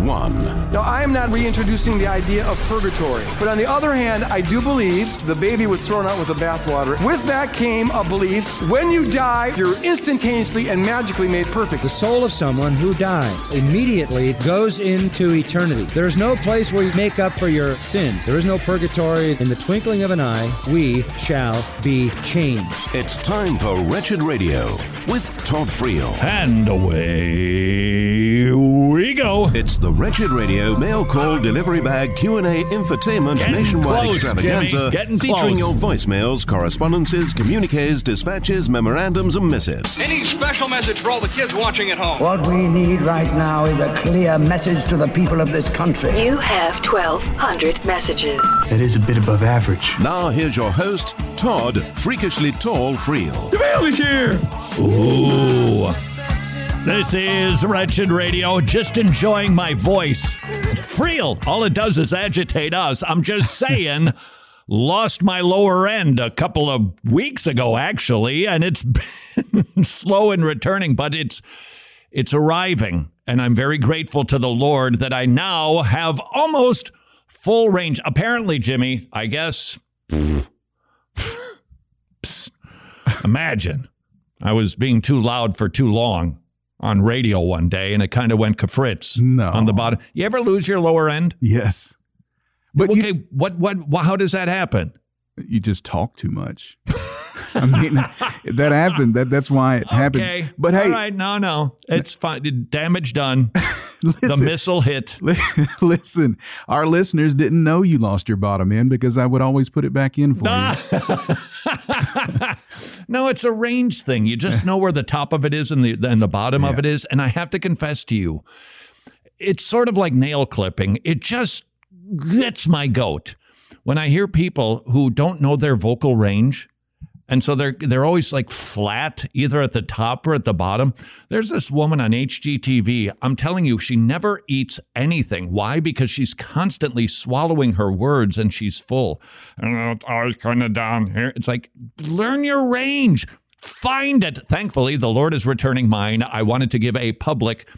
one. Now, I am not reintroducing the idea of purgatory, but on the other hand, I do believe the baby was thrown out with the bathwater. With that came a belief when you die, you're instantaneously and magically made perfect. The soul of someone who dies immediately goes into eternity. There is no place where you make up for your sins. There is no purgatory. In the twinkling of an eye, we shall be changed. It's time for Wretched Radio with Todd Friel. And away we go. It's the Wretched Radio mail call delivery bag Q&A infotainment Getting nationwide close, extravaganza Getting featuring close. your voicemails, correspondences, communiques, dispatches, memorandums and missives. Any special message for all the kids watching at home? What we need right now is a clear message to the people of this country. You have 1,200 messages. That is a bit above average. Now here's your host, Todd Freakishly Tall Friel. The mail is here! Ooh. This is Wretched Radio. Just enjoying my voice. Friel, all it does is agitate us. I'm just saying, lost my lower end a couple of weeks ago, actually, and it's been slow in returning, but it's it's arriving. And I'm very grateful to the Lord that I now have almost full range. Apparently, Jimmy, I guess. Imagine I was being too loud for too long on radio one day and it kind of went kafritz No. on the bottom. You ever lose your lower end? Yes. But okay, you, what, what, wha- how does that happen? you just talk too much. I mean, that happened. That that's why it happened. Okay. But hey, All right, no, no. It's fine. Damage done. the missile hit. li- listen. Our listeners didn't know you lost your bottom end because I would always put it back in for you. no, it's a range thing. You just know where the top of it is and the and the bottom of it is. And I have to confess to you, it's sort of like nail clipping. It just gets my goat when I hear people who don't know their vocal range. And so they're they're always like flat, either at the top or at the bottom. There's this woman on HGTV. I'm telling you, she never eats anything. Why? Because she's constantly swallowing her words and she's full. And it's always kind of down here. It's like learn your range. Find it. Thankfully, the Lord is returning mine. I wanted to give a public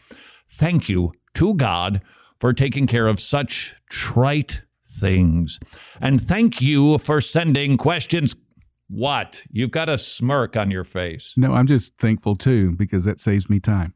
thank you to God for taking care of such trite things. And thank you for sending questions. What? You've got a smirk on your face. No, I'm just thankful too because that saves me time.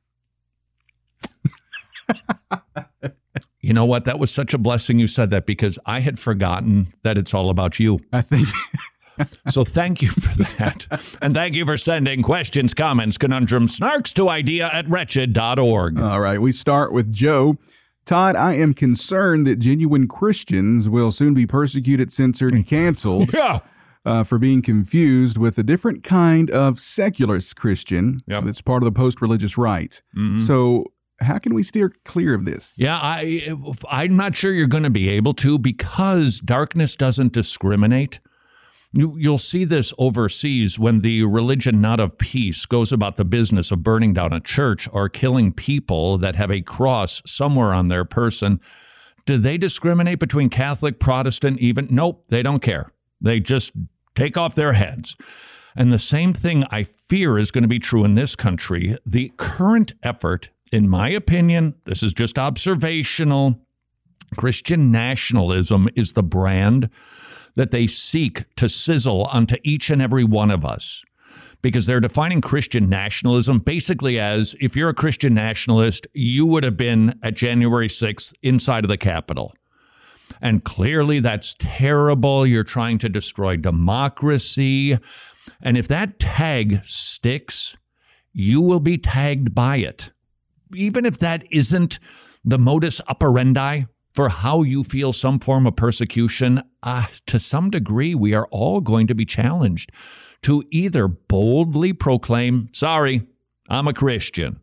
You know what? That was such a blessing you said that because I had forgotten that it's all about you. I think So thank you for that. and thank you for sending questions, comments, conundrums, snarks to idea at wretched.org. All right, we start with Joe. Todd, I am concerned that genuine Christians will soon be persecuted, censored, and canceled yeah. Uh, for being confused with a different kind of secularist Christian Yep. that's part of the post religious right. Mhm. So, how can we steer clear of this? Yeah, I I'm not sure you're going to be able to because darkness doesn't discriminate. You, you'll see this overseas when the religion not of peace goes about the business of burning down a church or killing people that have a cross somewhere on their person. Do they discriminate between Catholic, Protestant, even? Nope, they don't care. They just take off their heads. And the same thing I fear is going to be true in this country. The current effort, in my opinion, this is just observational, Christian nationalism is the brand that they seek to sizzle onto each and every one of us. Because they're defining Christian nationalism basically as if you're a Christian nationalist, you would have been at January 6th inside of the Capitol. And clearly that's terrible. You're trying to destroy democracy. And if that tag sticks, you will be tagged by it. Even if that isn't the modus operandi for how you feel some form of persecution, uh, to some degree, we are all going to be challenged to either boldly proclaim, sorry, I'm a Christian.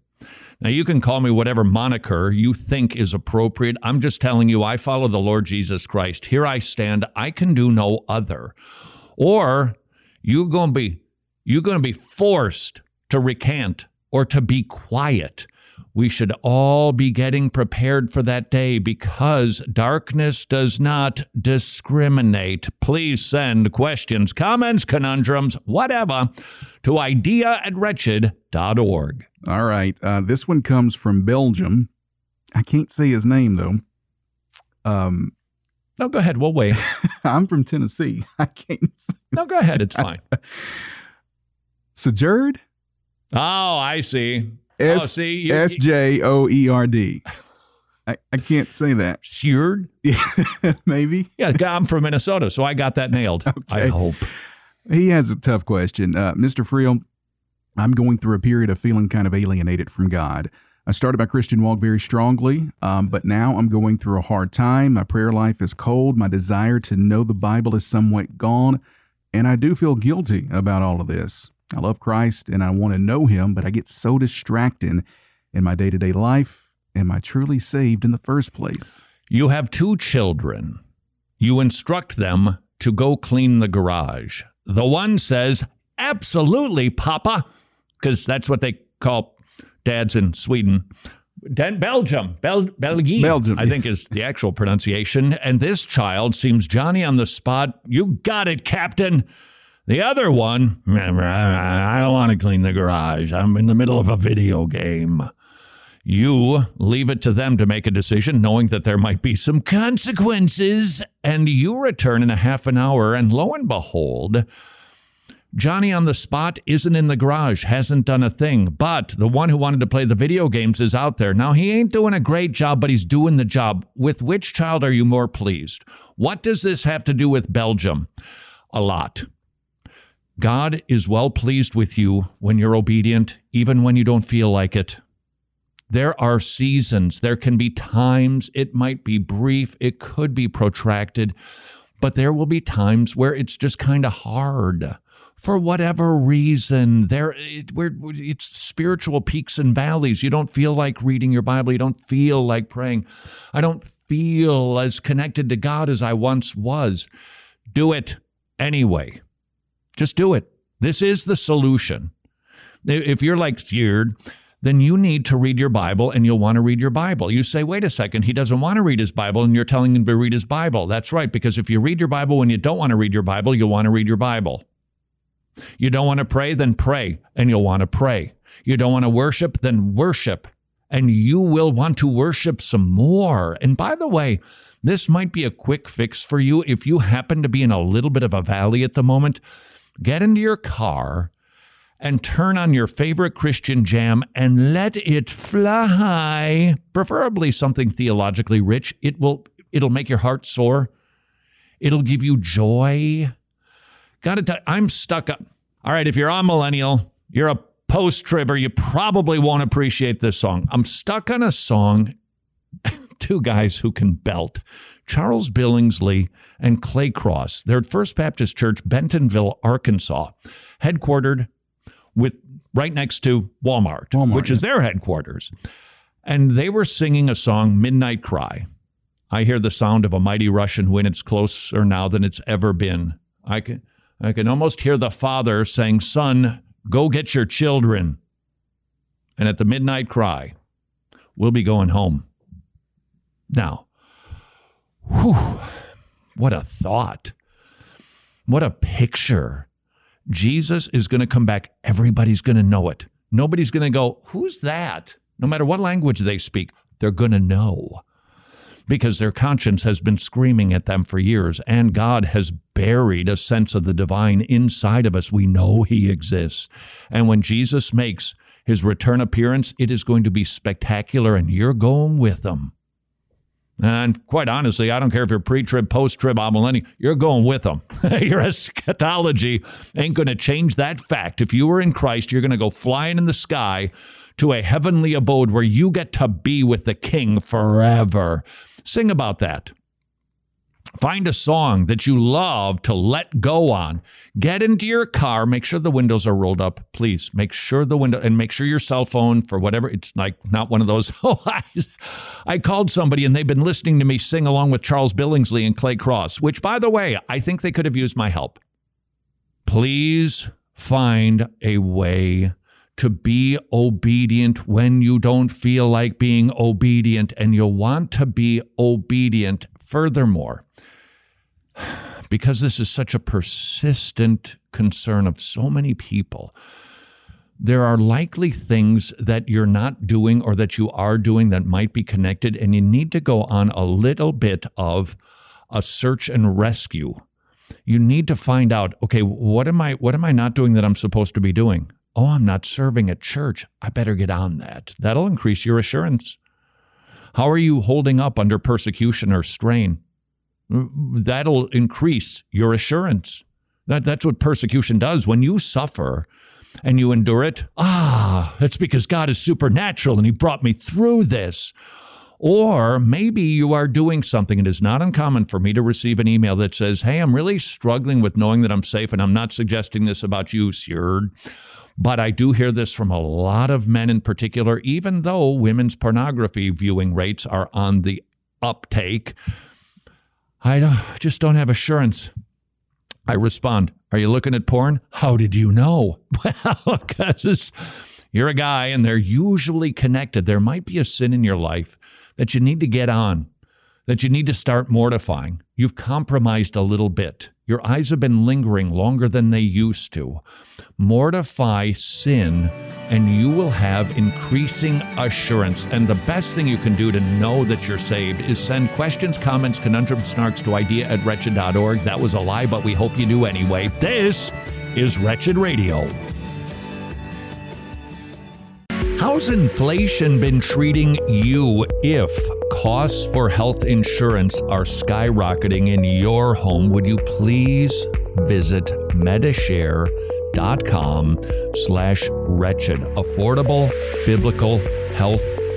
Now, you can call me whatever moniker you think is appropriate. I'm just telling you, I follow the Lord Jesus Christ. Here I stand. I can do no other. Or you're going to be you're going to be forced to recant or to be quiet We should all be getting prepared for that day because darkness does not discriminate. Please send questions, comments, conundrums, whatever, to idea at wretched.org. All right. Uh, this one comes from Belgium. I can't say his name, though. Um, no, go ahead. We'll wait. I'm from Tennessee. I can't. No, go ahead. It's fine. Sjoerd? Oh, I see. S oh, see, you, S J O E R D. I, I can't say that. Seared? Maybe. Yeah, I'm from Minnesota, so I got that nailed. Okay. I hope. He has a tough question. Uh, Mr. Friel, I'm going through a period of feeling kind of alienated from God. I started my Christian walk very strongly, um, but now I'm going through a hard time. My prayer life is cold. My desire to know the Bible is somewhat gone, and I do feel guilty about all of this. I love Christ and I want to know Him, but I get so distracted in my day to day life. Am I truly saved in the first place? You have two children. You instruct them to go clean the garage. The one says, Absolutely, Papa, because that's what they call dads in Sweden. Belgium, Bel- Belgium, Belgium, I think is the actual pronunciation. And this child seems Johnny on the spot. You got it, Captain. The other one, I don't want to clean the garage. I'm in the middle of a video game. You leave it to them to make a decision, knowing that there might be some consequences. And you return in a half an hour, and lo and behold, Johnny on the spot isn't in the garage, hasn't done a thing. But the one who wanted to play the video games is out there. Now, he ain't doing a great job, but he's doing the job. With which child are you more pleased? What does this have to do with Belgium? A lot. God is well pleased with you when you're obedient, even when you don't feel like it. There are seasons, there can be times, it might be brief, it could be protracted, but there will be times where it's just kind of hard for whatever reason. There, it, it's spiritual peaks and valleys. You don't feel like reading your Bible. You don't feel like praying. I don't feel as connected to God as I once was. Do it anyway. Just do it. This is the solution. If you're like feared, then you need to read your Bible and you'll want to read your Bible. You say, wait a second, he doesn't want to read his Bible and you're telling him to read his Bible. That's right, because if you read your Bible when you don't want to read your Bible, you'll want to read your Bible. You don't want to pray, then pray and you'll want to pray. You don't want to worship, then worship and you will want to worship some more. And by the way, this might be a quick fix for you if you happen to be in a little bit of a valley at the moment. Get into your car and turn on your favorite Christian jam and let it fly. Preferably something theologically rich. It will it'll make your heart soar. It'll give you joy. Got to tell I'm stuck up. All right, if you're amillennial, you're a post tribber, you probably won't appreciate this song. I'm stuck on a song two guys who can belt. Charles Billingsley and Clay Cross. They're at First Baptist Church, Bentonville, Arkansas, headquartered with right next to Walmart, Walmart, which is their headquarters. And they were singing a song, Midnight Cry. I hear the sound of a mighty Russian wind. It's closer now than it's ever been. I can, I can almost hear the father saying, Son, go get your children. And at the midnight cry, we'll be going home. Now, whew, what a thought. What a picture. Jesus is going to come back. Everybody's going to know it. Nobody's going to go, Who's that? No matter what language they speak, they're going to know because their conscience has been screaming at them for years, and God has buried a sense of the divine inside of us. We know He exists. And when Jesus makes his return appearance, it is going to be spectacular, and you're going with Him. And quite honestly, I don't care if you're pre-trib, post-trib, millennial, you're going with them. Your eschatology ain't going to change that fact. If you are in Christ, you're going to go flying in the sky to a heavenly abode where you get to be with the King forever. Sing about that. Find a song that you love to let go on. Get into your car. Make sure the windows are rolled up, please. Make sure the window and make sure your cell phone for whatever. It's like not one of those. Oh, I, I called somebody and they've been listening to me sing along with Charles Billingsley and Clay Cross, which, by the way, I think they could have used my help. Please find a way to be obedient when you don't feel like being obedient, and you want to be obedient. Furthermore, because this is such a persistent concern of so many people, there are likely things that you're not doing or that you are doing that might be connected, and you need to go on a little bit of a search and rescue. You need to find out, okay, what am I what am I not doing that I'm supposed to be doing? Oh, I'm not serving at church. I better get on that. That'll increase your assurance. How are you holding up under persecution or strain? That'll increase your assurance. That, that's what persecution does. When you suffer and you endure it, ah, it's because God is supernatural and He brought me through this. Or maybe you are doing something. It is not uncommon for me to receive an email that says, Hey, I'm really struggling with knowing that I'm safe, and I'm not suggesting this about you, sir. But I do hear this from a lot of men in particular, even though women's pornography viewing rates are on the uptake. I don't, just don't have assurance. I respond, Are you looking at porn? How did you know? Well, because you're a guy and they're usually connected. There might be a sin in your life that you need to get on, that you need to start mortifying. You've compromised a little bit. Your eyes have been lingering longer than they used to. Mortify sin, and you will have increasing assurance. And the best thing you can do to know that you're saved is send questions, comments, conundrums, snarks to idea at wretched.org. That was a lie, but we hope you do anyway. This is Wretched Radio. How's inflation been treating you if costs for health insurance are skyrocketing in your home? Would you please visit medishare.com slash wretched. Affordable biblical health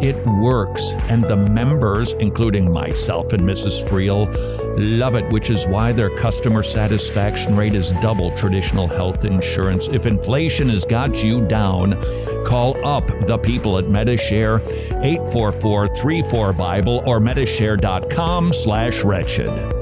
It works, and the members, including myself and Mrs. Friel, love it, which is why their customer satisfaction rate is double traditional health insurance. If inflation has got you down, call up the people at Medishare 844-34 Bible or medishare.com slash wretched.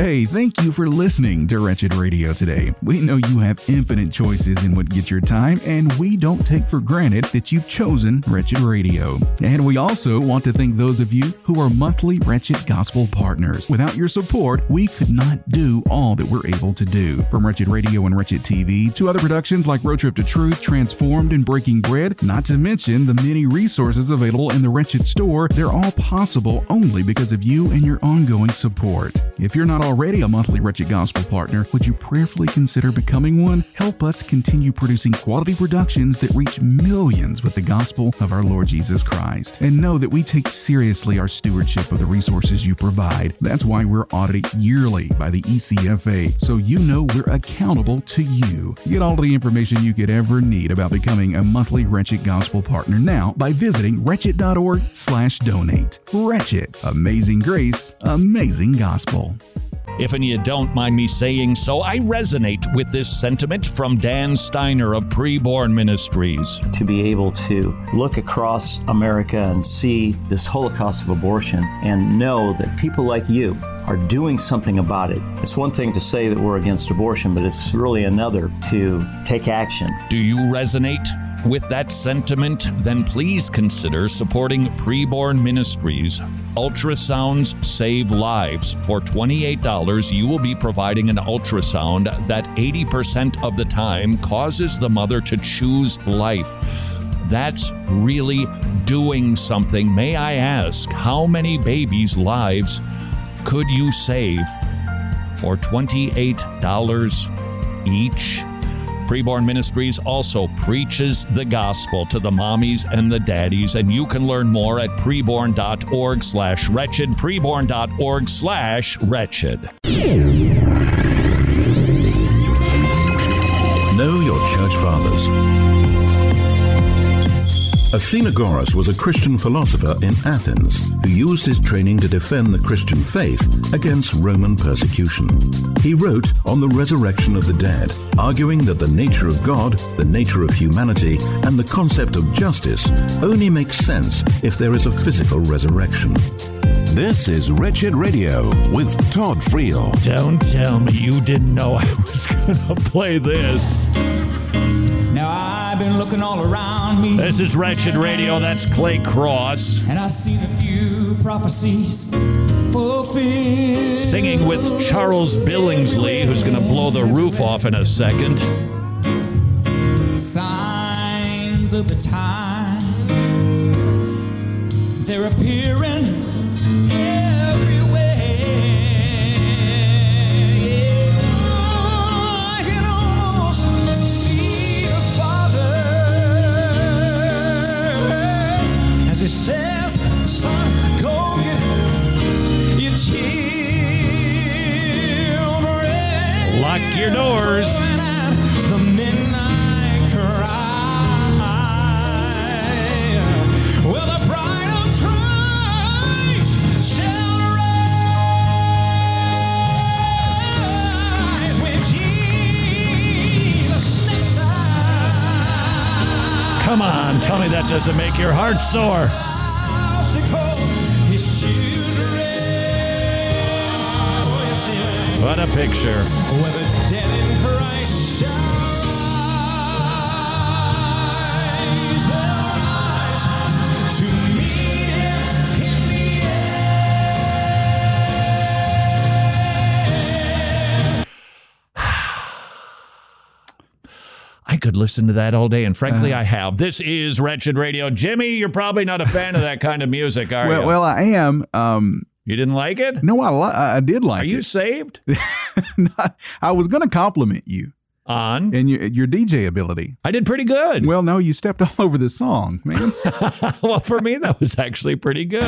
Hey, thank you for listening to Wretched Radio today. We know you have infinite choices in what gets your time, and we don't take for granted that you've chosen Wretched Radio. And we also want to thank those of you who are monthly Wretched Gospel partners. Without your support, we could not do all that we're able to do. From Wretched Radio and Wretched TV to other productions like Road Trip to Truth, Transformed, and Breaking Bread, not to mention the many resources available in the Wretched store, they're all possible only because of you and your ongoing support. If you're not already a monthly Wretched Gospel partner, would you prayerfully consider becoming one? Help us continue producing quality productions that reach millions with the gospel of our Lord Jesus Christ. And know that we take seriously our stewardship of the resources you provide. That's why we're audited yearly by the ECFA, so you know we're accountable to you. Get all the information you could ever need about becoming a monthly Wretched Gospel partner now by visiting wretched.org slash donate. Wretched. Amazing grace, amazing gospel. If and you don't mind me saying so, I resonate with this sentiment from Dan Steiner of Preborn Ministries. To be able to look across America and see this holocaust of abortion and know that people like you are doing something about it. It's one thing to say that we're against abortion, but it's really another to take action. Do you resonate? With that sentiment, then please consider supporting Preborn Ministries. Ultrasounds save lives. For $28, you will be providing an ultrasound that 80% of the time causes the mother to choose life. That's really doing something. May I ask, how many babies' lives could you save for $28 each? Preborn Ministries also preaches the gospel to the mommies and the daddies, and you can learn more at preborn.org slash wretched, preborn.org slash wretched. Know your church fathers. Athenagoras was a Christian philosopher in Athens who used his training to defend the Christian faith against Roman persecution. He wrote on the resurrection of the dead, arguing that the nature of God, the nature of humanity, and the concept of justice only makes sense if there is a physical resurrection. This is Wretched Radio with Todd Friel. Don't tell me you didn't know I was going to play this. Now I've been looking all around me. This is Wretched Radio. That's Clay Cross. And I've seen a few prophecies fulfilled. Singing with Charles Billingsley, who's going to blow the roof off in a second. Signs of the times. They're appearing that doesn't make your heart soar. What a picture. Could listen to that all day, and frankly, I have. This is Wretched Radio. Jimmy, you're probably not a fan of that kind of music, are Well, you? well, I am. Um, you didn't like it? no, I li- I did like it. Are you it. saved? I was going to compliment you On? and your your DJ ability. I did pretty good. Well, no, you stepped all over the song, man. well, for me, that was actually pretty good.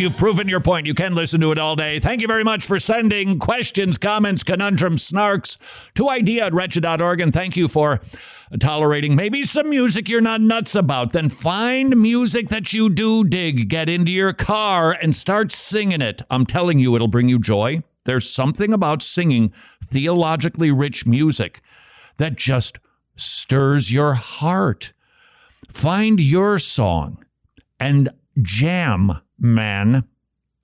You've proven your point. You can listen to it all day. Thank you very much for sending questions, comments, conundrums, snarks to idea at wretched.org. And thank you for tolerating maybe some music you're not nuts about. Then find music that you do dig. Get into your car and start singing it. I'm telling you, it'll bring you joy. There's something about singing theologically rich music that just stirs your heart. Find your song and jam, man,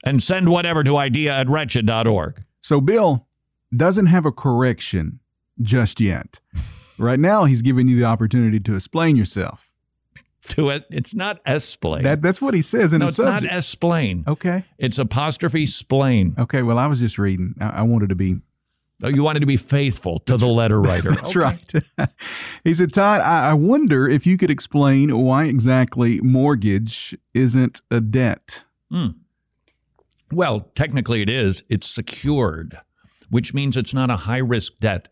and send whatever to idea at wretched.org. so Bill doesn't have a correction just yet. Right now, he's giving you the opportunity to explain yourself. To it, it's not esplain. That that's what he says in no, the it's not esplain. okay. It's apostrophe splain. Okay. Well, I was just reading. I, I wanted to be Oh, you wanted to be faithful to the letter writer. That's right. he said, Todd, I, I wonder if you could explain why exactly mortgage isn't a debt. Hmm. Well, technically it is. It's secured, which means it's not a high risk debt.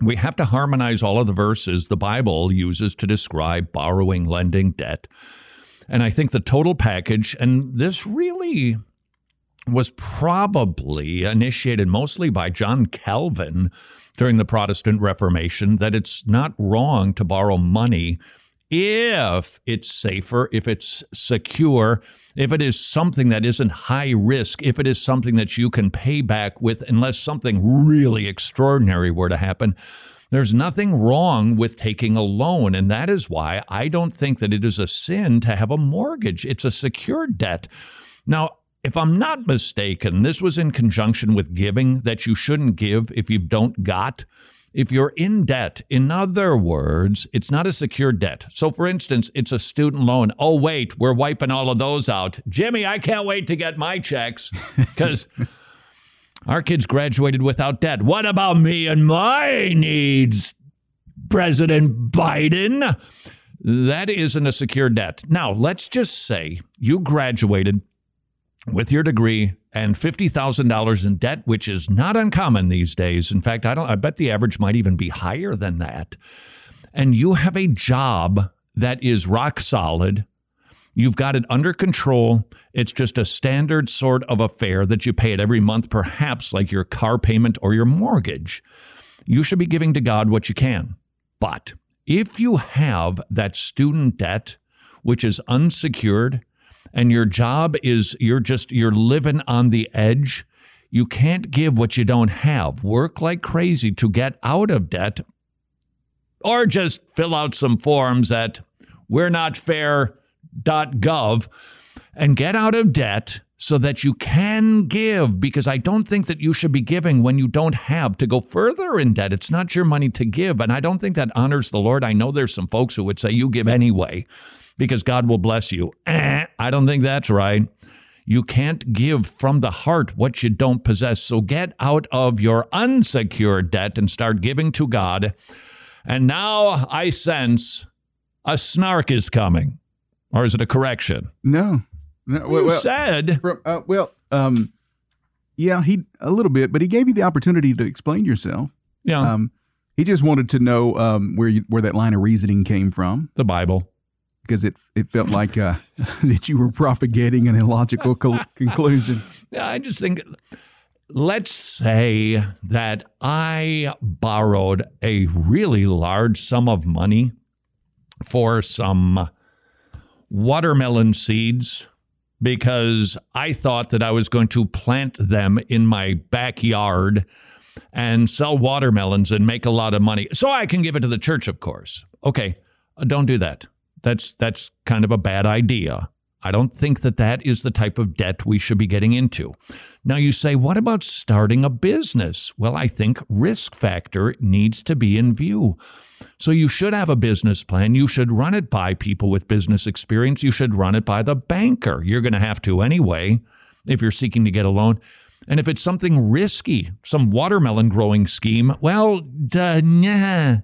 We have to harmonize all of the verses the Bible uses to describe borrowing, lending, debt. And I think the total package, and this really was probably initiated mostly by John Calvin during the Protestant Reformation, that it's not wrong to borrow money if it's safer, if it's secure, if it is something that isn't high risk, if it is something that you can pay back with, unless something really extraordinary were to happen. There's nothing wrong with taking a loan. And that is why I don't think that it is a sin to have a mortgage. It's a secured debt. Now, if I'm not mistaken, this was in conjunction with giving that you shouldn't give if you don't got. If you're in debt, in other words, it's not a secured debt. So, for instance, it's a student loan. Oh, wait, we're wiping all of those out. Jimmy, I can't wait to get my checks because our kids graduated without debt. What about me and my needs, President Biden? That isn't a secured debt. Now, let's just say you graduated with your degree and $50,000 in debt, which is not uncommon these days. In fact, I don't I bet the average might even be higher than that. And you have a job that is rock solid. You've got it under control. It's just a standard sort of affair that you pay it every month, perhaps like your car payment or your mortgage. You should be giving to God what you can. But if you have that student debt, which is unsecured, and your job is you're just you're living on the edge you can't give what you don't have work like crazy to get out of debt or just fill out some forms at we're not fair.gov and get out of debt so that you can give because I don't think that you should be giving when you don't have to go further in debt. It's not your money to give. And I don't think that honors the Lord. I know there's some folks who would say you give anyway because God will bless you. Eh, I don't think that's right. You can't give from the heart what you don't possess. So get out of your unsecured debt and start giving to God. And now I sense a snark is coming. Or is it a correction? No. no You said. From, uh, well, um, yeah, he a little bit, but he gave you the opportunity to explain yourself. Yeah. Um, he just wanted to know um, where you, where that line of reasoning came from. The Bible. Because it it felt like uh, that you were propagating an illogical co- conclusion. Yeah, I just think let's say that I borrowed a really large sum of money for some watermelon seeds because I thought that I was going to plant them in my backyard and sell watermelons and make a lot of money. So I can give it to the church, of course. Okay, uh, don't do that. That's that's kind of a bad idea. I don't think that that is the type of debt we should be getting into. Now you say, what about starting a business? Well, I think risk factor needs to be in view. So you should have a business plan. You should run it by people with business experience. You should run it by the banker. You're going to have to anyway if you're seeking to get a loan. And if it's something risky, some watermelon growing scheme, well, duh, nah.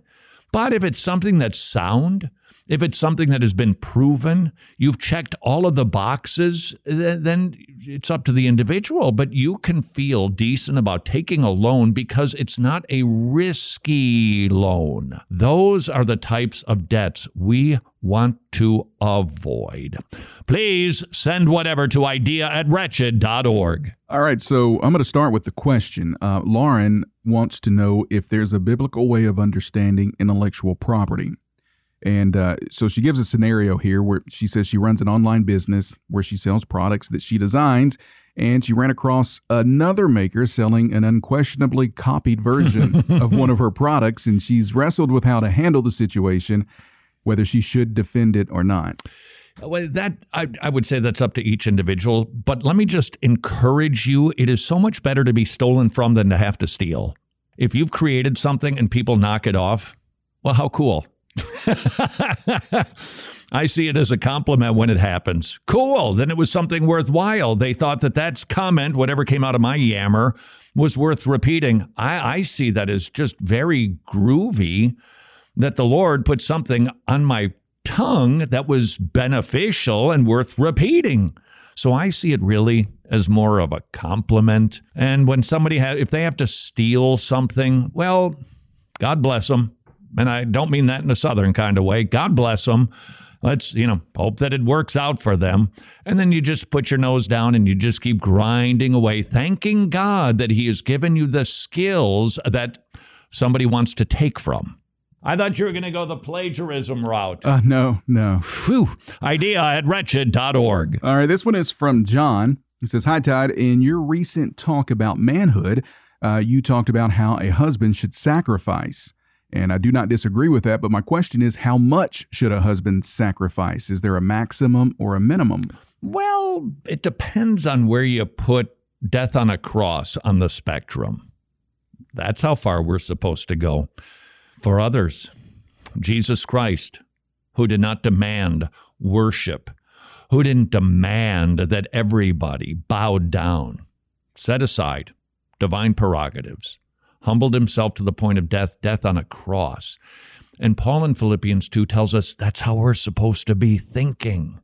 But if it's something that's sound, if it's something that has been proven, you've checked all of the boxes, then it's up to the individual. But you can feel decent about taking a loan because it's not a risky loan. Those are the types of debts we want to avoid. Please send whatever to idea at wretched.org. All right, so I'm going to start with the question. Uh, Lauren wants to know if there's a biblical way of understanding intellectual property. And uh, so she gives a scenario here where she says she runs an online business where she sells products that she designs, and she ran across another maker selling an unquestionably copied version of one of her products, and she's wrestled with how to handle the situation, whether she should defend it or not. Well, that I, I would say that's up to each individual. But let me just encourage you: it is so much better to be stolen from than to have to steal. If you've created something and people knock it off, well, how cool! I see it as a compliment when it happens. Cool. Then it was something worthwhile. They thought that that comment, whatever came out of my yammer, was worth repeating. I, I see that as just very groovy that the Lord put something on my tongue that was beneficial and worth repeating. So I see it really as more of a compliment. And when somebody has, if they have to steal something, well, God bless them. And I don't mean that in a southern kind of way. God bless them. Let's, you know, hope that it works out for them. And then you just put your nose down and you just keep grinding away, thanking God that He has given you the skills that somebody wants to take from. I thought you were going to go the plagiarism route. Uh, no, no. Phew. Idea at wretched.org. All right, this one is from John. He says, Hi, Todd. In your recent talk about manhood, uh, you talked about how a husband should sacrifice. And I do not disagree with that, but my question is how much should a husband sacrifice? Is there a maximum or a minimum? Well, it depends on where you put death on a cross on the spectrum. That's how far we're supposed to go. For others, Jesus Christ, who did not demand worship, who didn't demand that everybody bowed down, set aside divine prerogatives, humbled himself to the point of death, death on a cross. And Paul in Philippians 2 tells us that's how we're supposed to be thinking.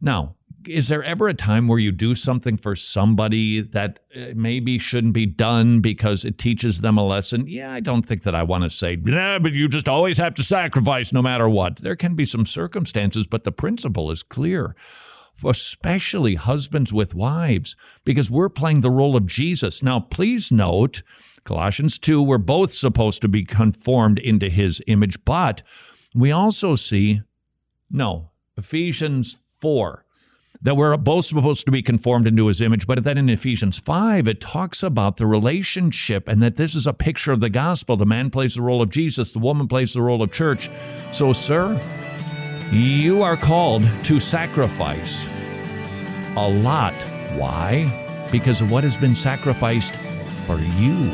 Now, is there ever a time where you do something for somebody that uh, maybe shouldn't be done because it teaches them a lesson? Yeah, I don't think that I want to say, nah, but you just always have to sacrifice no matter what. There can be some circumstances, but the principle is clear. Especially husbands with wives, because we're playing the role of Jesus. Now, please note, Colossians 2, we're both supposed to be conformed into his image, but we also see, no, Ephesians 4, that we're both supposed to be conformed into his image. But then in Ephesians 5, it talks about the relationship and that this is a picture of the gospel. The man plays the role of Jesus, the woman plays the role of church. So, sir, you are called to sacrifice a lot. Why? Because of what has been sacrificed for you.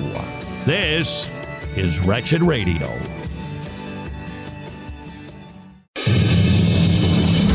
This is Wretched Radio.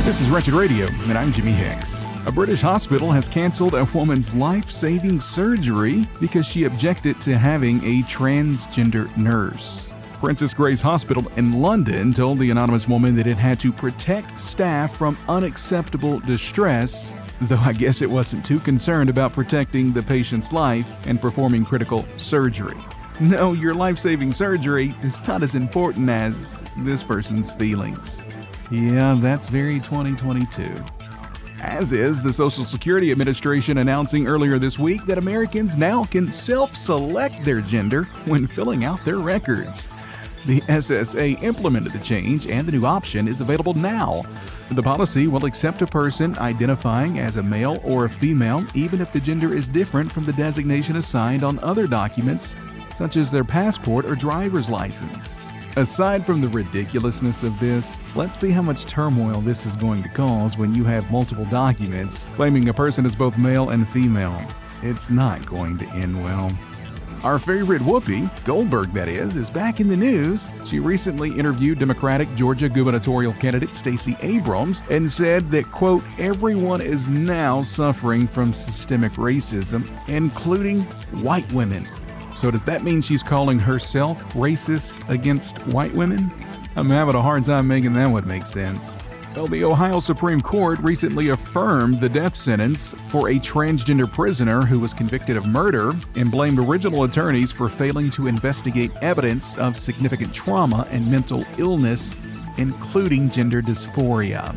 This is Wretched Radio, and I'm Jimmy Hicks. A British hospital has canceled a woman's life saving surgery because she objected to having a transgender nurse. Princess Grace Hospital in London told the anonymous woman that it had to protect staff from unacceptable distress, though I guess it wasn't too concerned about protecting the patient's life and performing critical surgery. No, your life saving surgery is not as important as this person's feelings. Yeah, that's very 2022. As is the Social Security Administration announcing earlier this week that Americans now can self select their gender when filling out their records. The SSA implemented the change, and the new option is available now. The policy will accept a person identifying as a male or a female, even if the gender is different from the designation assigned on other documents, such as their passport or driver's license. Aside from the ridiculousness of this, let's see how much turmoil this is going to cause when you have multiple documents claiming a person is both male and female. It's not going to end well. Our favorite Whoopi, Goldberg that is, is back in the news. She recently interviewed Democratic Georgia gubernatorial candidate Stacey Abrams and said that, quote, everyone is now suffering from systemic racism, including white women. So does that mean she's calling herself racist against white women? I'm having a hard time making that one make sense. Well, the Ohio Supreme Court recently affirmed the death sentence for a transgender prisoner who was convicted of murder and blamed original attorneys for failing to investigate evidence of significant trauma and mental illness, including gender dysphoria.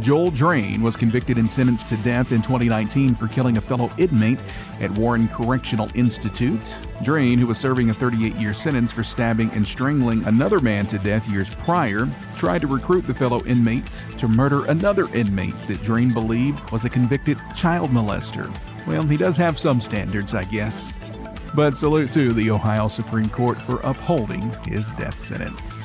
Joel Drain was convicted and sentenced to death in 2019 for killing a fellow inmate at Warren Correctional Institute. Drain, who was serving a 38 year sentence for stabbing and strangling another man to death years prior, tried to recruit the fellow inmate to murder another inmate that Drain believed was a convicted child molester. Well, he does have some standards, I guess. But salute to the Ohio Supreme Court for upholding his death sentence.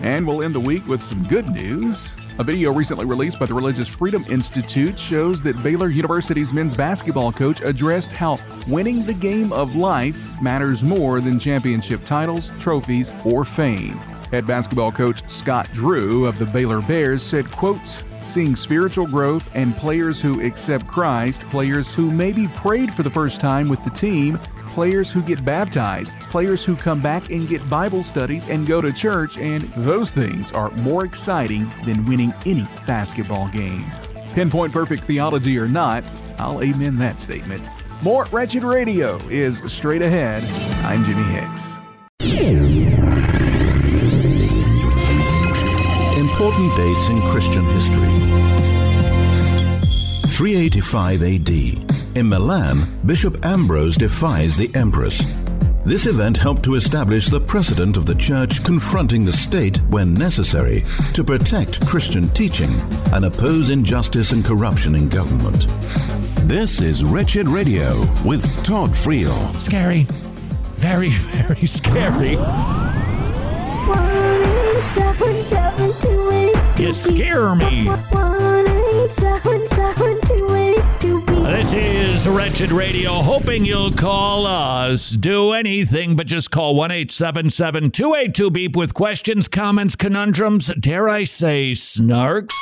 And we'll end the week with some good news. A video recently released by the Religious Freedom Institute shows that Baylor University's men's basketball coach addressed how winning the game of life matters more than championship titles, trophies, or fame. Head basketball coach Scott Drew of the Baylor Bears said, quote, seeing spiritual growth and players who accept Christ, players who maybe prayed for the first time with the team, players who get baptized, players who come back and get Bible studies and go to church, and those things are more exciting than winning any basketball game. Pinpoint perfect theology or not, I'll amen that statement. More Wretched Radio is straight ahead. I'm Jimmy Hicks. Important dates in Christian history. 385 AD. In Milan, Bishop Ambrose defies the empress. This event helped to establish the precedent of the church confronting the state when necessary to protect Christian teaching and oppose injustice and corruption in government. This is Wretched Radio with Todd Friel. Scary. Very, very scary. Seven, seven, two, eight, You scare me. This is Wretched Radio, hoping you'll call us. Do anything but just call 1 877 282 Beep with questions, comments, conundrums, dare I say, snarks.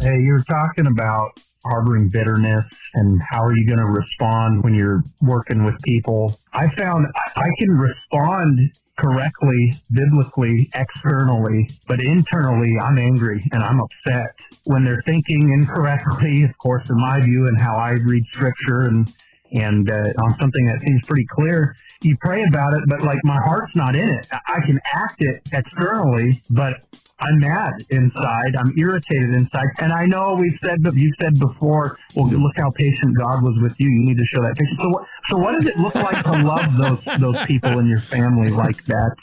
Hey, you're talking about harboring bitterness and how are you going to respond when you're working with people. I found I I can respond correctly, biblically, externally, but internally, I'm angry and I'm upset when they're thinking incorrectly, of course, in my view, and how I read scripture and and uh, on something that seems pretty clear, you pray about it, but like my heart's not in it. I can act it externally, but I'm mad inside. I'm irritated inside. And I know we've said, but you said before, well, look how patient God was with you. You need to show that patience. So what, so what does it look like to love those, those people in your family like that?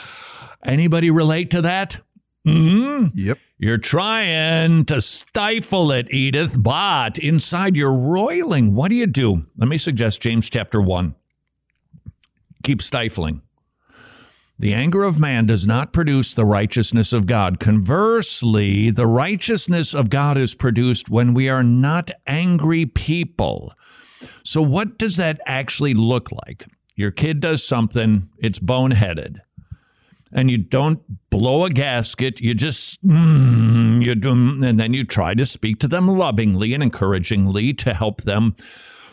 Anybody relate to that? hmm Yep. You're trying to stifle it, Edith, but inside you're roiling. What do you do? Let me suggest James chapter 1. Keep stifling. The anger of man does not produce the righteousness of God. Conversely, the righteousness of God is produced when we are not angry people. So, what does that actually look like? Your kid does something, it's boneheaded and you don't blow a gasket. You just mm, you do, and then you try to speak to them lovingly and encouragingly to help them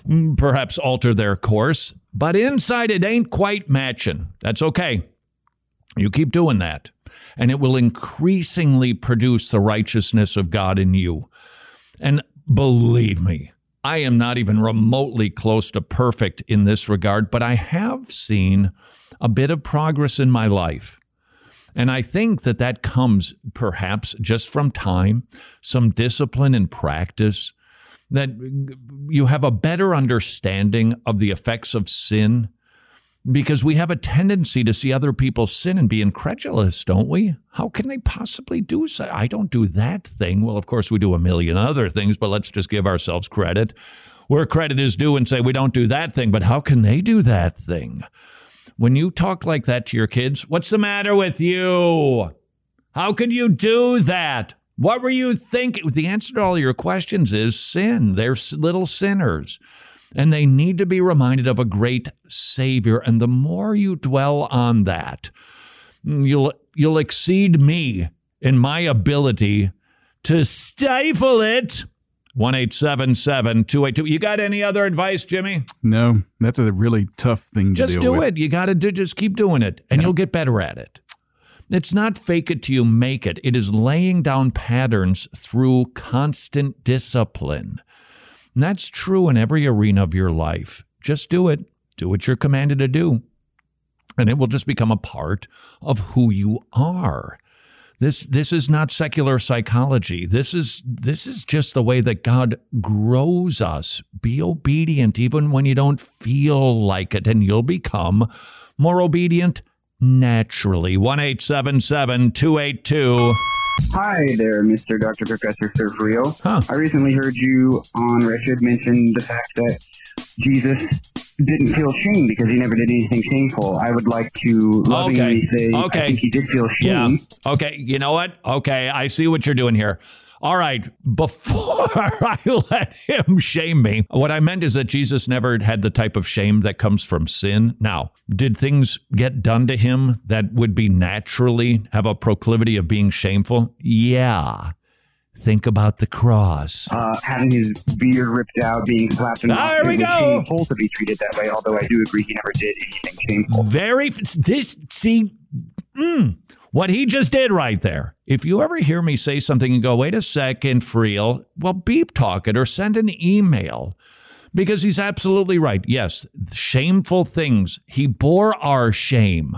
mm, perhaps alter their course. But inside, it ain't quite matching. That's okay. You keep doing that, and it will increasingly produce the righteousness of God in you. And believe me, I am not even remotely close to perfect in this regard, but I have seen a bit of progress in my life. And I think that that comes perhaps just from time, some discipline and practice, that you have a better understanding of the effects of sin because we have a tendency to see other people sin and be incredulous, don't we? How can they possibly do so? I don't do that thing. Well, of course, we do a million other things, but let's just give ourselves credit where credit is due and say we don't do that thing, but how can they do that thing? When you talk like that to your kids, what's the matter with you? How could you do that? What were you thinking? The answer to all your questions is sin. They're little sinners. And they need to be reminded of a great Savior. And the more you dwell on that, you'll, you'll exceed me in my ability to stifle it. 1 282. You got any other advice, Jimmy? No, that's a really tough thing to do. Just deal do with. it. You got to do. Just keep doing it, and you'll get better at it. It's not fake it till you make it. It is laying down patterns through constant discipline. And that's true in every arena of your life. Just do it. Do what you're commanded to do. And it will just become a part of who you are. This this is not secular psychology. This is this is just the way that God grows us. Be obedient even when you don't feel like it and you'll become more obedient naturally. 1-877-282 Hi there, Mr. Dr. Professor Sir Friel. I recently heard you on Wretched mention the fact that Jesus didn't feel shame because he never did anything shameful. I would like to lovingly say Okay. I think he did feel shame. Yeah. Okay. You know what? Okay. I see what you're doing here. All right. Before I let him shame me, what I meant is that Jesus never had the type of shame that comes from sin. Now, did things get done to him that would be naturally have a proclivity of being shameful? Yeah. Think about the cross. Uh, having his beard ripped out, being slapped in the There we go. shameful to be treated that way, although I do agree he never did anything shameful. Very this see mm, what he just did right there. If you ever hear me say something and go, wait a second, Friel, well, beep talk it or send an email. Because he's absolutely right. Yes, shameful things. He bore our shame.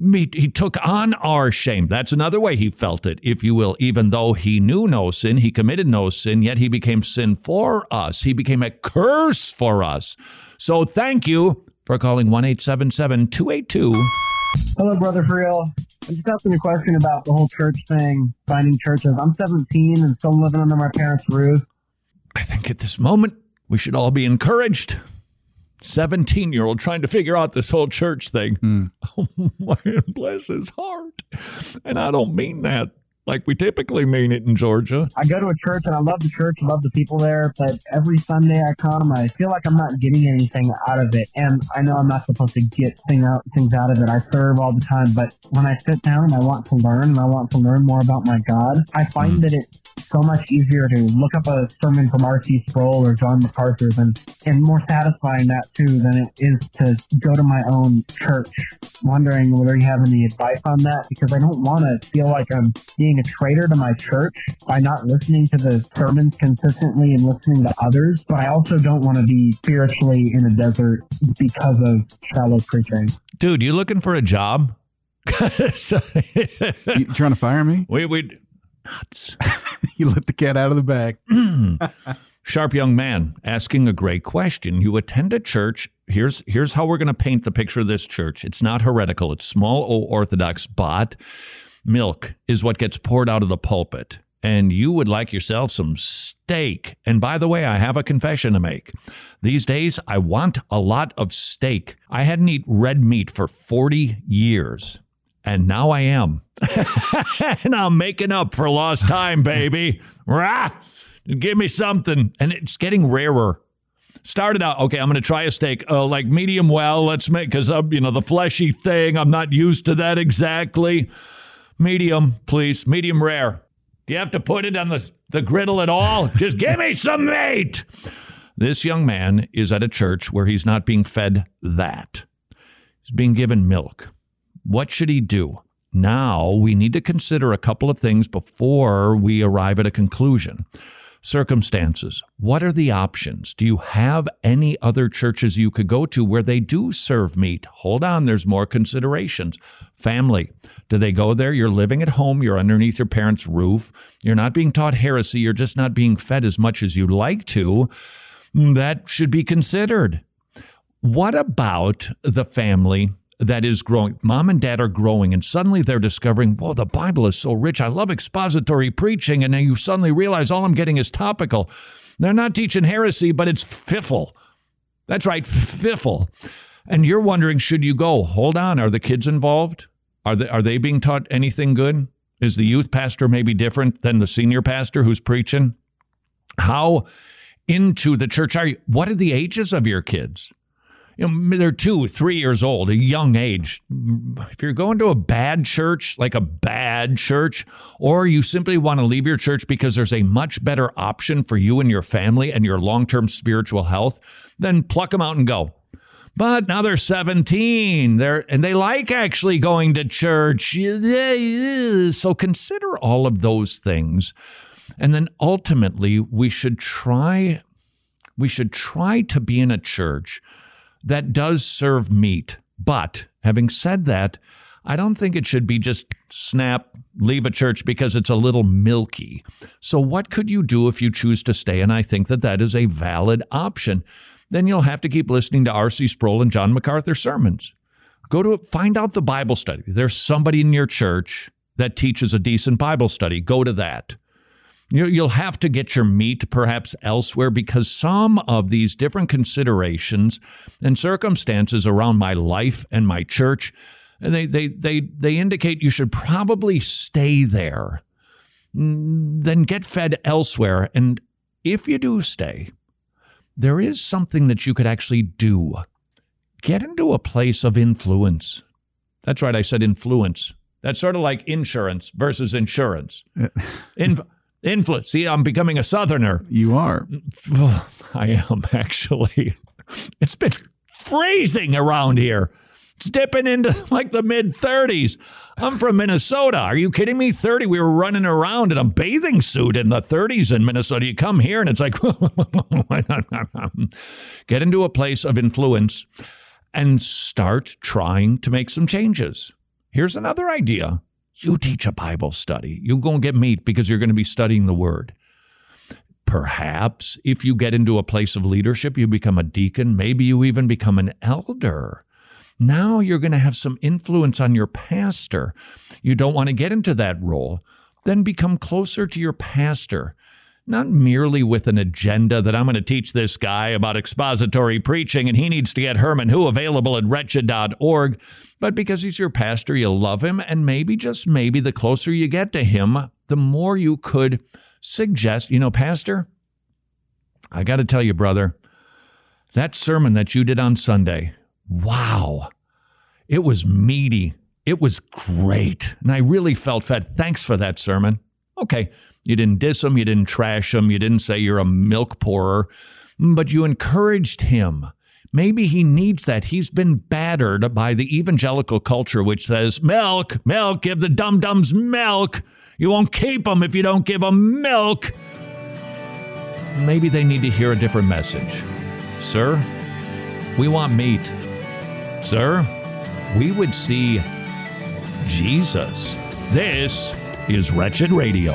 He, he took on our shame. That's another way he felt it, if you will. Even though he knew no sin, he committed no sin, yet he became sin for us. He became a curse for us. So thank you for calling 1 877 282. Hello, Brother Friel. I'm just asking a question about the whole church thing, finding churches. I'm 17 and still living under my parents' roof. I think at this moment, we should all be encouraged. 17 year old trying to figure out this whole church thing. Hmm. Oh, my, bless his heart. And I don't mean that. Like we typically mean it in Georgia. I go to a church and I love the church, love the people there, but every Sunday I come, I feel like I'm not getting anything out of it. And I know I'm not supposed to get thing out, things out of it. I serve all the time, but when I sit down I want to learn and I want to learn more about my God, I find mm. that it's so much easier to look up a sermon from R.C. Sproul or John MacArthur than, and more satisfying that too than it is to go to my own church. Wondering whether you have any advice on that because I don't want to feel like I'm being a traitor to my church by not listening to the sermons consistently and listening to others, but I also don't want to be spiritually in a desert because of shallow preaching. Dude, you looking for a job? you trying to fire me? We we nuts. you let the cat out of the bag. Sharp young man asking a great question. You attend a church. Here's here's how we're going to paint the picture of this church. It's not heretical. It's small O orthodox, but milk is what gets poured out of the pulpit. And you would like yourself some steak. And by the way, I have a confession to make. These days, I want a lot of steak. I hadn't eaten red meat for 40 years. And now I am. and I'm making up for lost time, baby. Rah! Give me something. And it's getting rarer. Started out, okay, I'm going to try a steak, uh, like medium well. Let's make, because, you know, the fleshy thing, I'm not used to that exactly. Medium, please. Medium rare. Do you have to put it on the, the griddle at all? Just give me some meat. This young man is at a church where he's not being fed that. He's being given milk. What should he do? Now we need to consider a couple of things before we arrive at a conclusion. Circumstances. What are the options? Do you have any other churches you could go to where they do serve meat? Hold on, there's more considerations. Family. Do they go there? You're living at home, you're underneath your parents' roof, you're not being taught heresy, you're just not being fed as much as you'd like to. That should be considered. What about the family that is growing. Mom and dad are growing, and suddenly they're discovering, whoa, the Bible is so rich. I love expository preaching. And then you suddenly realize all I'm getting is topical. They're not teaching heresy, but it's fiffle. That's right, fiffle. And you're wondering, should you go? Hold on, are the kids involved? Are they, are they being taught anything good? Is the youth pastor maybe different than the senior pastor who's preaching? How into the church are you? What are the ages of your kids? You know, they're two, three years old, a young age. If you're going to a bad church, like a bad church, or you simply want to leave your church because there's a much better option for you and your family and your long term spiritual health, then pluck them out and go. But now they're 17. They're and they like actually going to church. So consider all of those things. And then ultimately we should try we should try to be in a church that does serve meat. But having said that, I don't think it should be just snap, leave a church because it's a little milky. So, what could you do if you choose to stay? And I think that that is a valid option. Then you'll have to keep listening to R.C. Sproul and John MacArthur sermons. Go to find out the Bible study. There's somebody in your church that teaches a decent Bible study. Go to that. You'll have to get your meat perhaps elsewhere because some of these different considerations and circumstances around my life and my church, and they, they, they, they indicate you should probably stay there, mm, then get fed elsewhere. And if you do stay, there is something that you could actually do. Get into a place of influence. That's right, I said influence. That's sort of like insurance versus insurance. In, influence. See, I'm becoming a Southerner. You are. I am actually. It's been freezing around here. It's dipping into like the mid 30s. I'm from Minnesota. Are you kidding me? 30. We were running around in a bathing suit in the 30s in Minnesota. You come here and it's like, get into a place of influence and start trying to make some changes. Here's another idea you teach a Bible study. You're going to get meat because you're going to be studying the Word. Perhaps if you get into a place of leadership, you become a deacon, maybe you even become an elder. Now you're going to have some influence on your pastor. You don't want to get into that role. Then become closer to your pastor. Not merely with an agenda that I'm going to teach this guy about expository preaching and he needs to get Herman Who available at wretched.org, but because he's your pastor, you love him, and maybe, just maybe, the closer you get to him, the more you could suggest, you know, Pastor, I got to tell you, brother, that sermon that you did on Sunday, wow, it was meaty. It was great. And I really felt fed. Thanks for that sermon. Okay, you didn't diss him, you didn't trash him, you didn't say you're a milk pourer, but you encouraged him. Maybe he needs that. He's been battered by the evangelical culture, which says, milk, milk, give the dum dums milk. You won't keep them if you don't give them milk. Maybe they need to hear a different message. Sir, we want meat. Sir, we would see Jesus. This is Wretched Radio.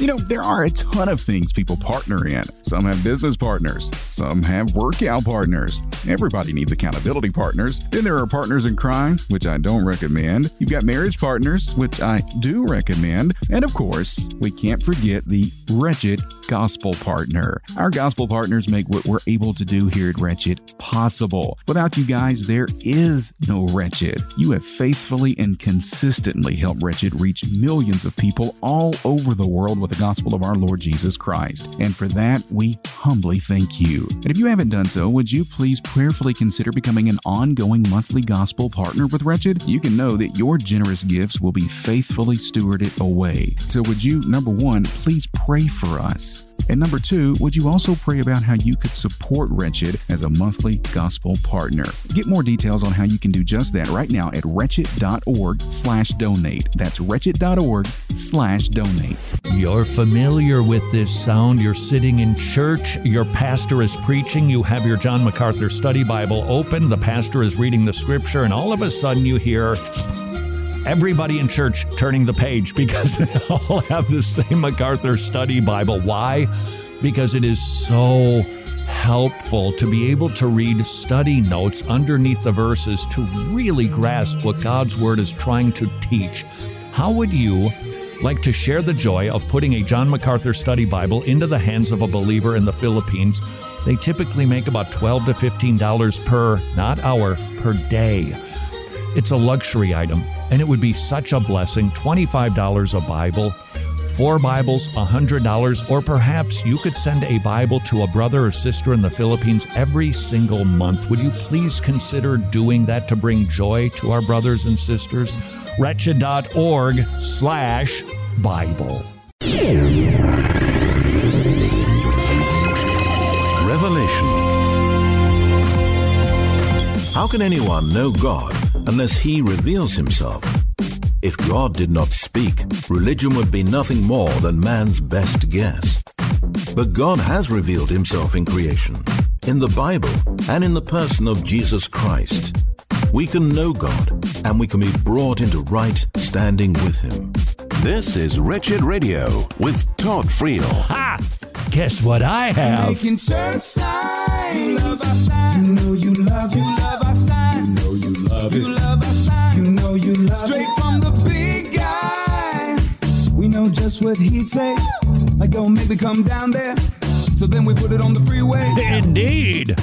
You know, there are a ton of things people partner in. Some have business partners, some have workout partners. Everybody needs accountability partners. Then there are partners in crime, which I don't recommend. You've got marriage partners, which I do recommend. And of course, we can't forget the Wretched Gospel Partner. Our gospel partners make what we're able to do here at Wretched possible. Without you guys, there is no Wretched. You have faithfully and consistently helped Wretched reach millions of people all over the world with the gospel of our Lord Jesus Christ. And for that, we humbly thank you. And if you haven't done so, would you please prayerfully consider becoming an ongoing monthly gospel partner with Wretched? You can know that your generous gifts will be faithfully stewarded away. So, would you, number one, please pray for us? And number two, would you also pray about how you could support Wretched as a monthly gospel partner? Get more details on how you can do just that right now at wretched.org slash donate. That's wretched.org slash donate. You're familiar with this sound. You're sitting in church. Your pastor is preaching. You have your John MacArthur study Bible open. The pastor is reading the scripture, and all of a sudden you hear everybody in church turning the page because they all have the same MacArthur study Bible. Why? Because it is so helpful to be able to read study notes underneath the verses to really grasp what God's Word is trying to teach. How would you like to share the joy of putting a John MacArthur study Bible into the hands of a believer in the Philippines? They typically make about 12 to $15 per, not hour, per day. It's a luxury item, and it would be such a blessing $25 a Bible, four Bibles, $100, or perhaps you could send a Bible to a brother or sister in the Philippines every single month. Would you please consider doing that to bring joy to our brothers and sisters? Wretched.org slash Bible. Revelation. How can anyone know God unless he reveals himself? If God did not speak, religion would be nothing more than man's best guess. But God has revealed himself in creation, in the Bible, and in the person of Jesus Christ. We can know God, and we can be brought into right standing with him. This is Wretched Radio with Todd Friel. Ha! Guess what I have? Making church signs. You love our signs. You know you love, you love our signs. You know you love You love our signs. You know you love Straight from the big guy. We know just what he'd say. Like, oh, don't make me come down there. So then we put it on the freeway. Indeed.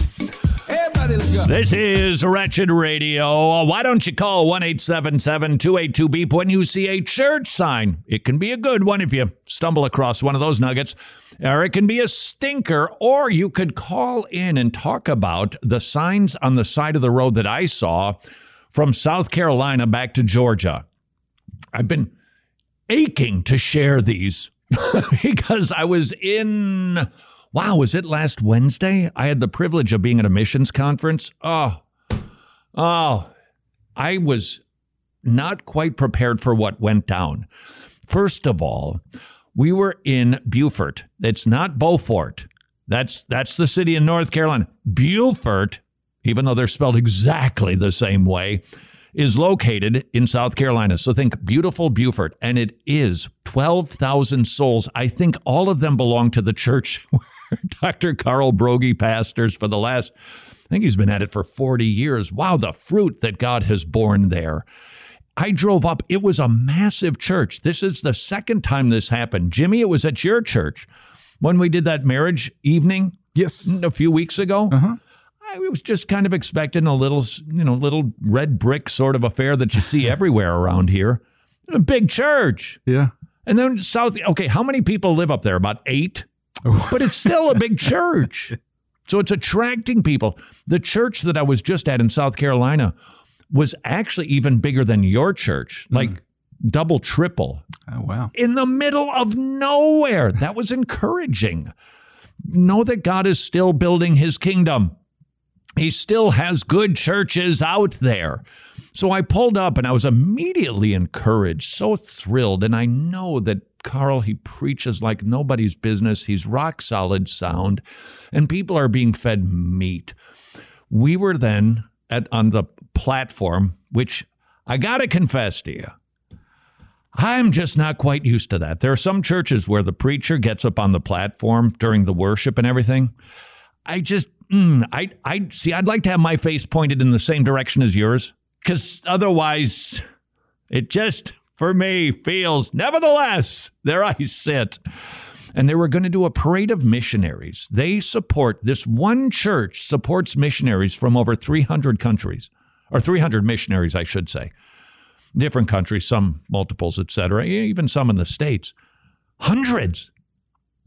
This is Wretched Radio. Uh, why don't you call 1 877 282 Beep when you see a church sign? It can be a good one if you stumble across one of those nuggets, or it can be a stinker, or you could call in and talk about the signs on the side of the road that I saw from South Carolina back to Georgia. I've been aching to share these because I was in, wow, was it last Wednesday? I had the privilege of being at a missions conference. Oh, oh, I was not quite prepared for what went down. First of all, we were in Beaufort. It's not Beaufort. That's that's the city in North Carolina. Beaufort, even though they're spelled exactly the same way, is located in South Carolina. So think beautiful Beaufort, and it is 12,000 souls. I think all of them belong to the church Dr. Carl Broggi pastors for the last, I think he's been at it for 40 years. Wow, the fruit that God has borne there. I drove up. It was a massive church. This is the second time this happened. Jimmy, it was at your church when we did that marriage evening. Yes. A few weeks ago. Uh-huh. I was just kind of expecting a little, you know, little red brick sort of affair that you see everywhere around here. A big church. Yeah. And then South, okay, how many people live up there? About eight? But it's still a big church. So it's attracting people. The church that I was just at in South Carolina was actually even bigger than your church, hmm. like double, triple. Oh, wow. In the middle of nowhere. That was encouraging. Know that God is still building his kingdom he still has good churches out there. So I pulled up and I was immediately encouraged, so thrilled. And I know that Carl, he preaches like nobody's business. He's rock solid sound, and people are being fed meat. We were then at, on the platform, which I got to confess to you, I'm just not quite used to that. There are some churches where the preacher gets up on the platform during the worship and everything. I just, mm, I, I see. I'd like to have my face pointed in the same direction as yours, because otherwise, it just for me feels. Nevertheless, there I sit. And they were going to do a parade of missionaries. They support this one church supports missionaries from over 300 countries, or 300 missionaries, I should say, different countries, some multiples, etc. Even some in the states, hundreds.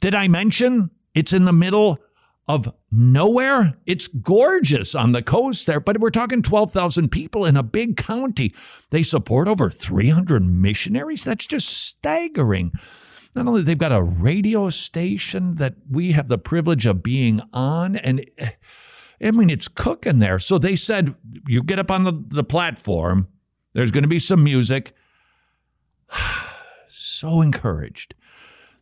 Did I mention it's in the middle of nowhere. It's gorgeous on the coast there, but we're talking 12,000 people in a big county. They support over 300 missionaries. That's just staggering. Not only they've got a radio station that we have the privilege of being on, and eh, I mean it's cooking there. So they said you get up on the, the platform. There's going to be some music. so encouraged.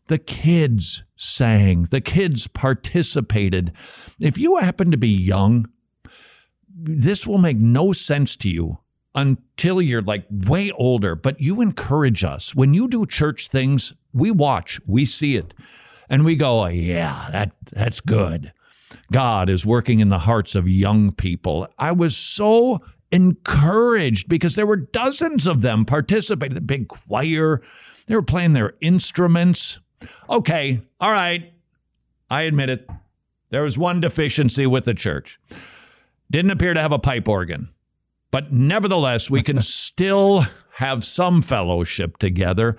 The kids sang, the kids participated. If you happen to be young, this will make no sense to you until you're like way older, but you encourage us. When you do church things, we watch, we see it, and we go, oh, yeah, that that's good. God is working in the hearts of young people. I was so encouraged because there were dozens of them participating, the big choir. They were playing their instruments. Okay, all right. I admit it. There was one deficiency with the church. Didn't appear to have a pipe organ. But nevertheless, we can still have some fellowship together.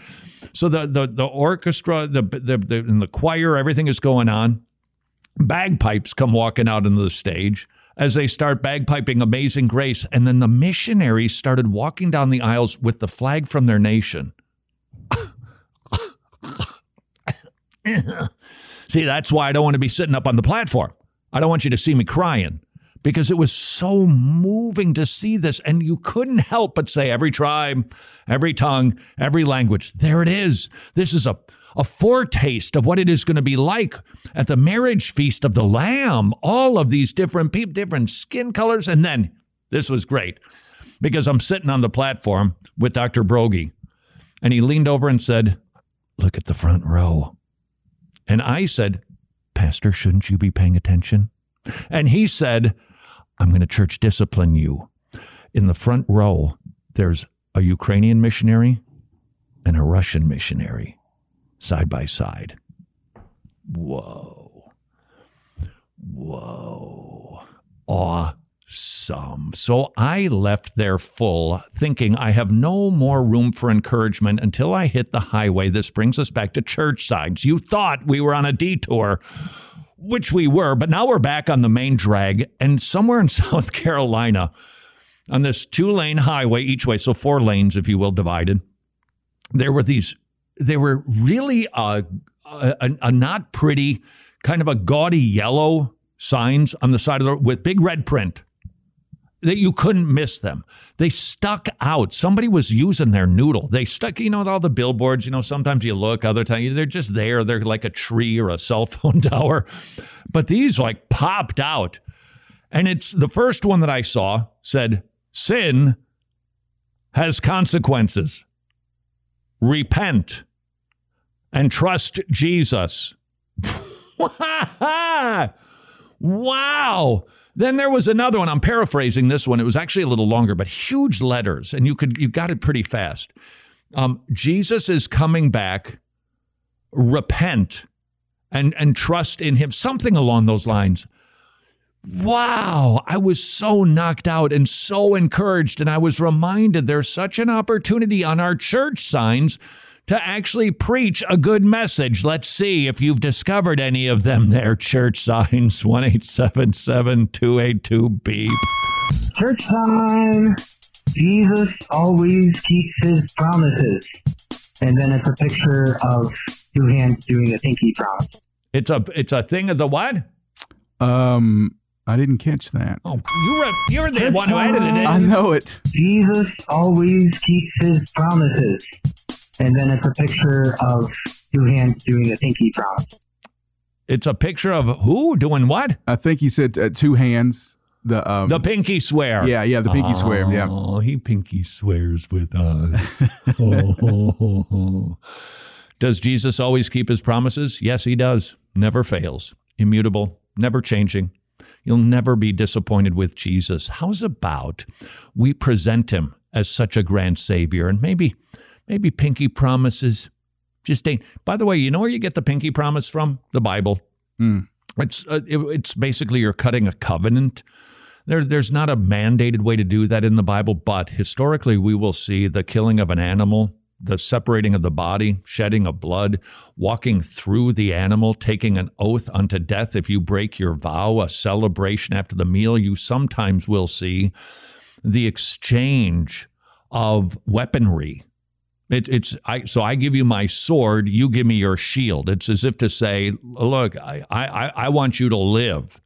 So the the, the orchestra, the, the, the and the choir, everything is going on. Bagpipes come walking out into the stage as they start bagpiping Amazing Grace, and then the missionaries started walking down the aisles with the flag from their nation. see, that's why I don't want to be sitting up on the platform. I don't want you to see me crying because it was so moving to see this. And you couldn't help but say, every tribe, every tongue, every language, there it is. This is a, a foretaste of what it is going to be like at the marriage feast of the Lamb. All of these different people, different skin colors. And then this was great because I'm sitting on the platform with Dr. Broggi, and he leaned over and said, Look at the front row. And I said, Pastor, shouldn't you be paying attention? And he said, I'm going to church discipline you. In the front row, there's a Ukrainian missionary and a Russian missionary side by side. Whoa. Whoa. Awe some. So I left there full, thinking I have no more room for encouragement until I hit the highway. This brings us back to church signs. You thought we were on a detour, which we were, but now we're back on the main drag. And somewhere in South Carolina, on this two lane highway each way, so four lanes, if you will, divided, there were these, they were really a, a, a not pretty, kind of a gaudy yellow signs on the side of the with big red print that you couldn't miss them. They stuck out. Somebody was using their noodle. They stuck, you know, all the billboards. You know, sometimes you look, other times they're just there. They're like a tree or a cell phone tower. But these like popped out. And it's the first one that I saw said, Sin has consequences. Repent and trust Jesus. wow. Then there was another one. I'm paraphrasing this one. It was actually a little longer, but huge letters, and you could you got it pretty fast. Um, Jesus is coming back. Repent and and trust in Him. Something along those lines. Wow, I was so knocked out and so encouraged, and I was reminded there's such an opportunity on our church signs to actually preach a good message. Let's see if you've discovered any of them there, church signs 1877 282 beep. Church sign. Jesus always keeps his promises. And then it's a picture of two hands doing a pinky promise. It's a it's a thing of the what? Um, I didn't catch that. Oh, you were you were the Church one who edited it. I know it. Jesus always keeps his promises and then it's a picture of two hands doing a pinky promise. It's a picture of who doing what? I think he said uh, two hands. The um, the pinky swear. Yeah, yeah, the pinky oh, swear. Yeah. Oh, he pinky swears with us. oh. Does Jesus always keep his promises? Yes, he does. Never fails. Immutable, never changing. You'll never be disappointed with Jesus. How's about we present him as such a grand savior and maybe maybe pinky promises just ain't. By the way, you know where you get the pinky promise from? The Bible. Mm. It's uh, it, it's basically you're cutting a covenant. There, there's not a mandated way to do that in the Bible, but historically we will see the killing of an animal, the separating of the body, shedding of blood, walking through the animal, taking an oath unto death if you break your vow, a celebration after the meal. You sometimes will see the exchange of weaponry it, it's I, so I give you my sword, you give me your shield. It's as if to say, look, I, I, I want you to live.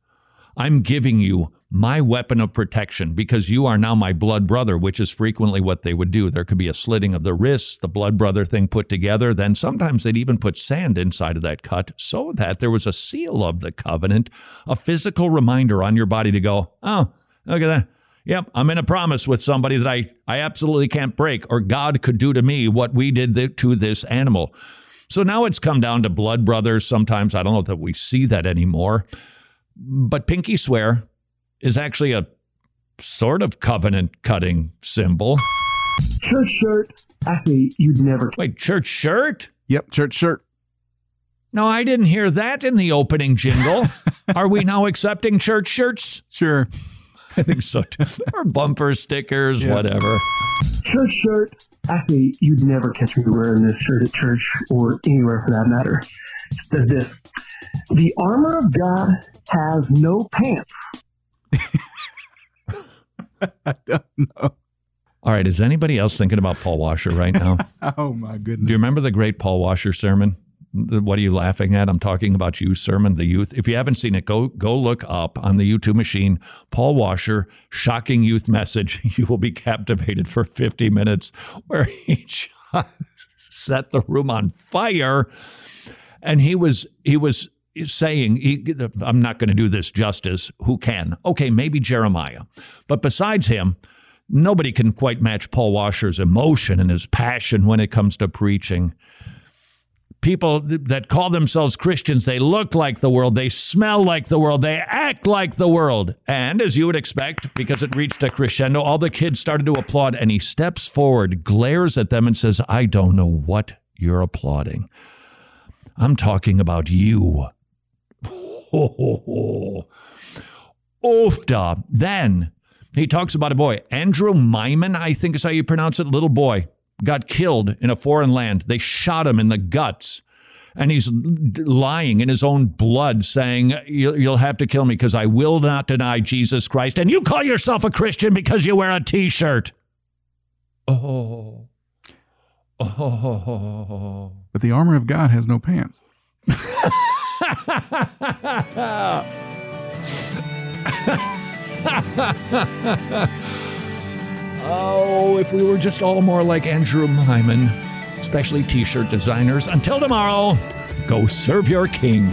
I'm giving you my weapon of protection because you are now my blood brother, which is frequently what they would do. There could be a slitting of the wrists, the blood brother thing put together. Then sometimes they'd even put sand inside of that cut so that there was a seal of the covenant, a physical reminder on your body to go, oh, look at that. Yep, I'm in a promise with somebody that I, I absolutely can't break, or God could do to me what we did th- to this animal. So now it's come down to blood brothers. Sometimes I don't know that we see that anymore. But pinky swear is actually a sort of covenant cutting symbol. Church shirt. Actually, you'd never. Wait, church shirt? Yep, church shirt. No, I didn't hear that in the opening jingle. Are we now accepting church shirts? Sure. I think so too. or bumper stickers, yeah. whatever. Church shirt. Actually, you'd never catch me wearing this shirt at church or anywhere for that matter. It says this The armor of God has no pants. I don't know. All right. Is anybody else thinking about Paul Washer right now? oh, my goodness. Do you remember the great Paul Washer sermon? What are you laughing at? I'm talking about youth sermon, the youth. If you haven't seen it, go go look up on the YouTube machine. Paul Washer, shocking youth message. You will be captivated for 50 minutes, where he just set the room on fire, and he was he was saying, he, "I'm not going to do this justice. Who can? Okay, maybe Jeremiah, but besides him." Nobody can quite match Paul Washer's emotion and his passion when it comes to preaching people that call themselves Christians, they look like the world, they smell like the world, they act like the world. And as you would expect, because it reached a crescendo, all the kids started to applaud. And he steps forward, glares at them, and says, I don't know what you're applauding. I'm talking about you. oofda. Then he talks about a boy, Andrew Myman, I think is how you pronounce it, little boy, got killed in a foreign land. They shot him in the guts. And he's lying in his own blood, saying, You'll have to kill me because I will not deny Jesus Christ. And you call yourself a Christian because you wear a t shirt. Oh. Oh. But the armor of God has no pants. oh, if we were just all more like Andrew Myman, especially t shirt designers. Until tomorrow, go serve your king.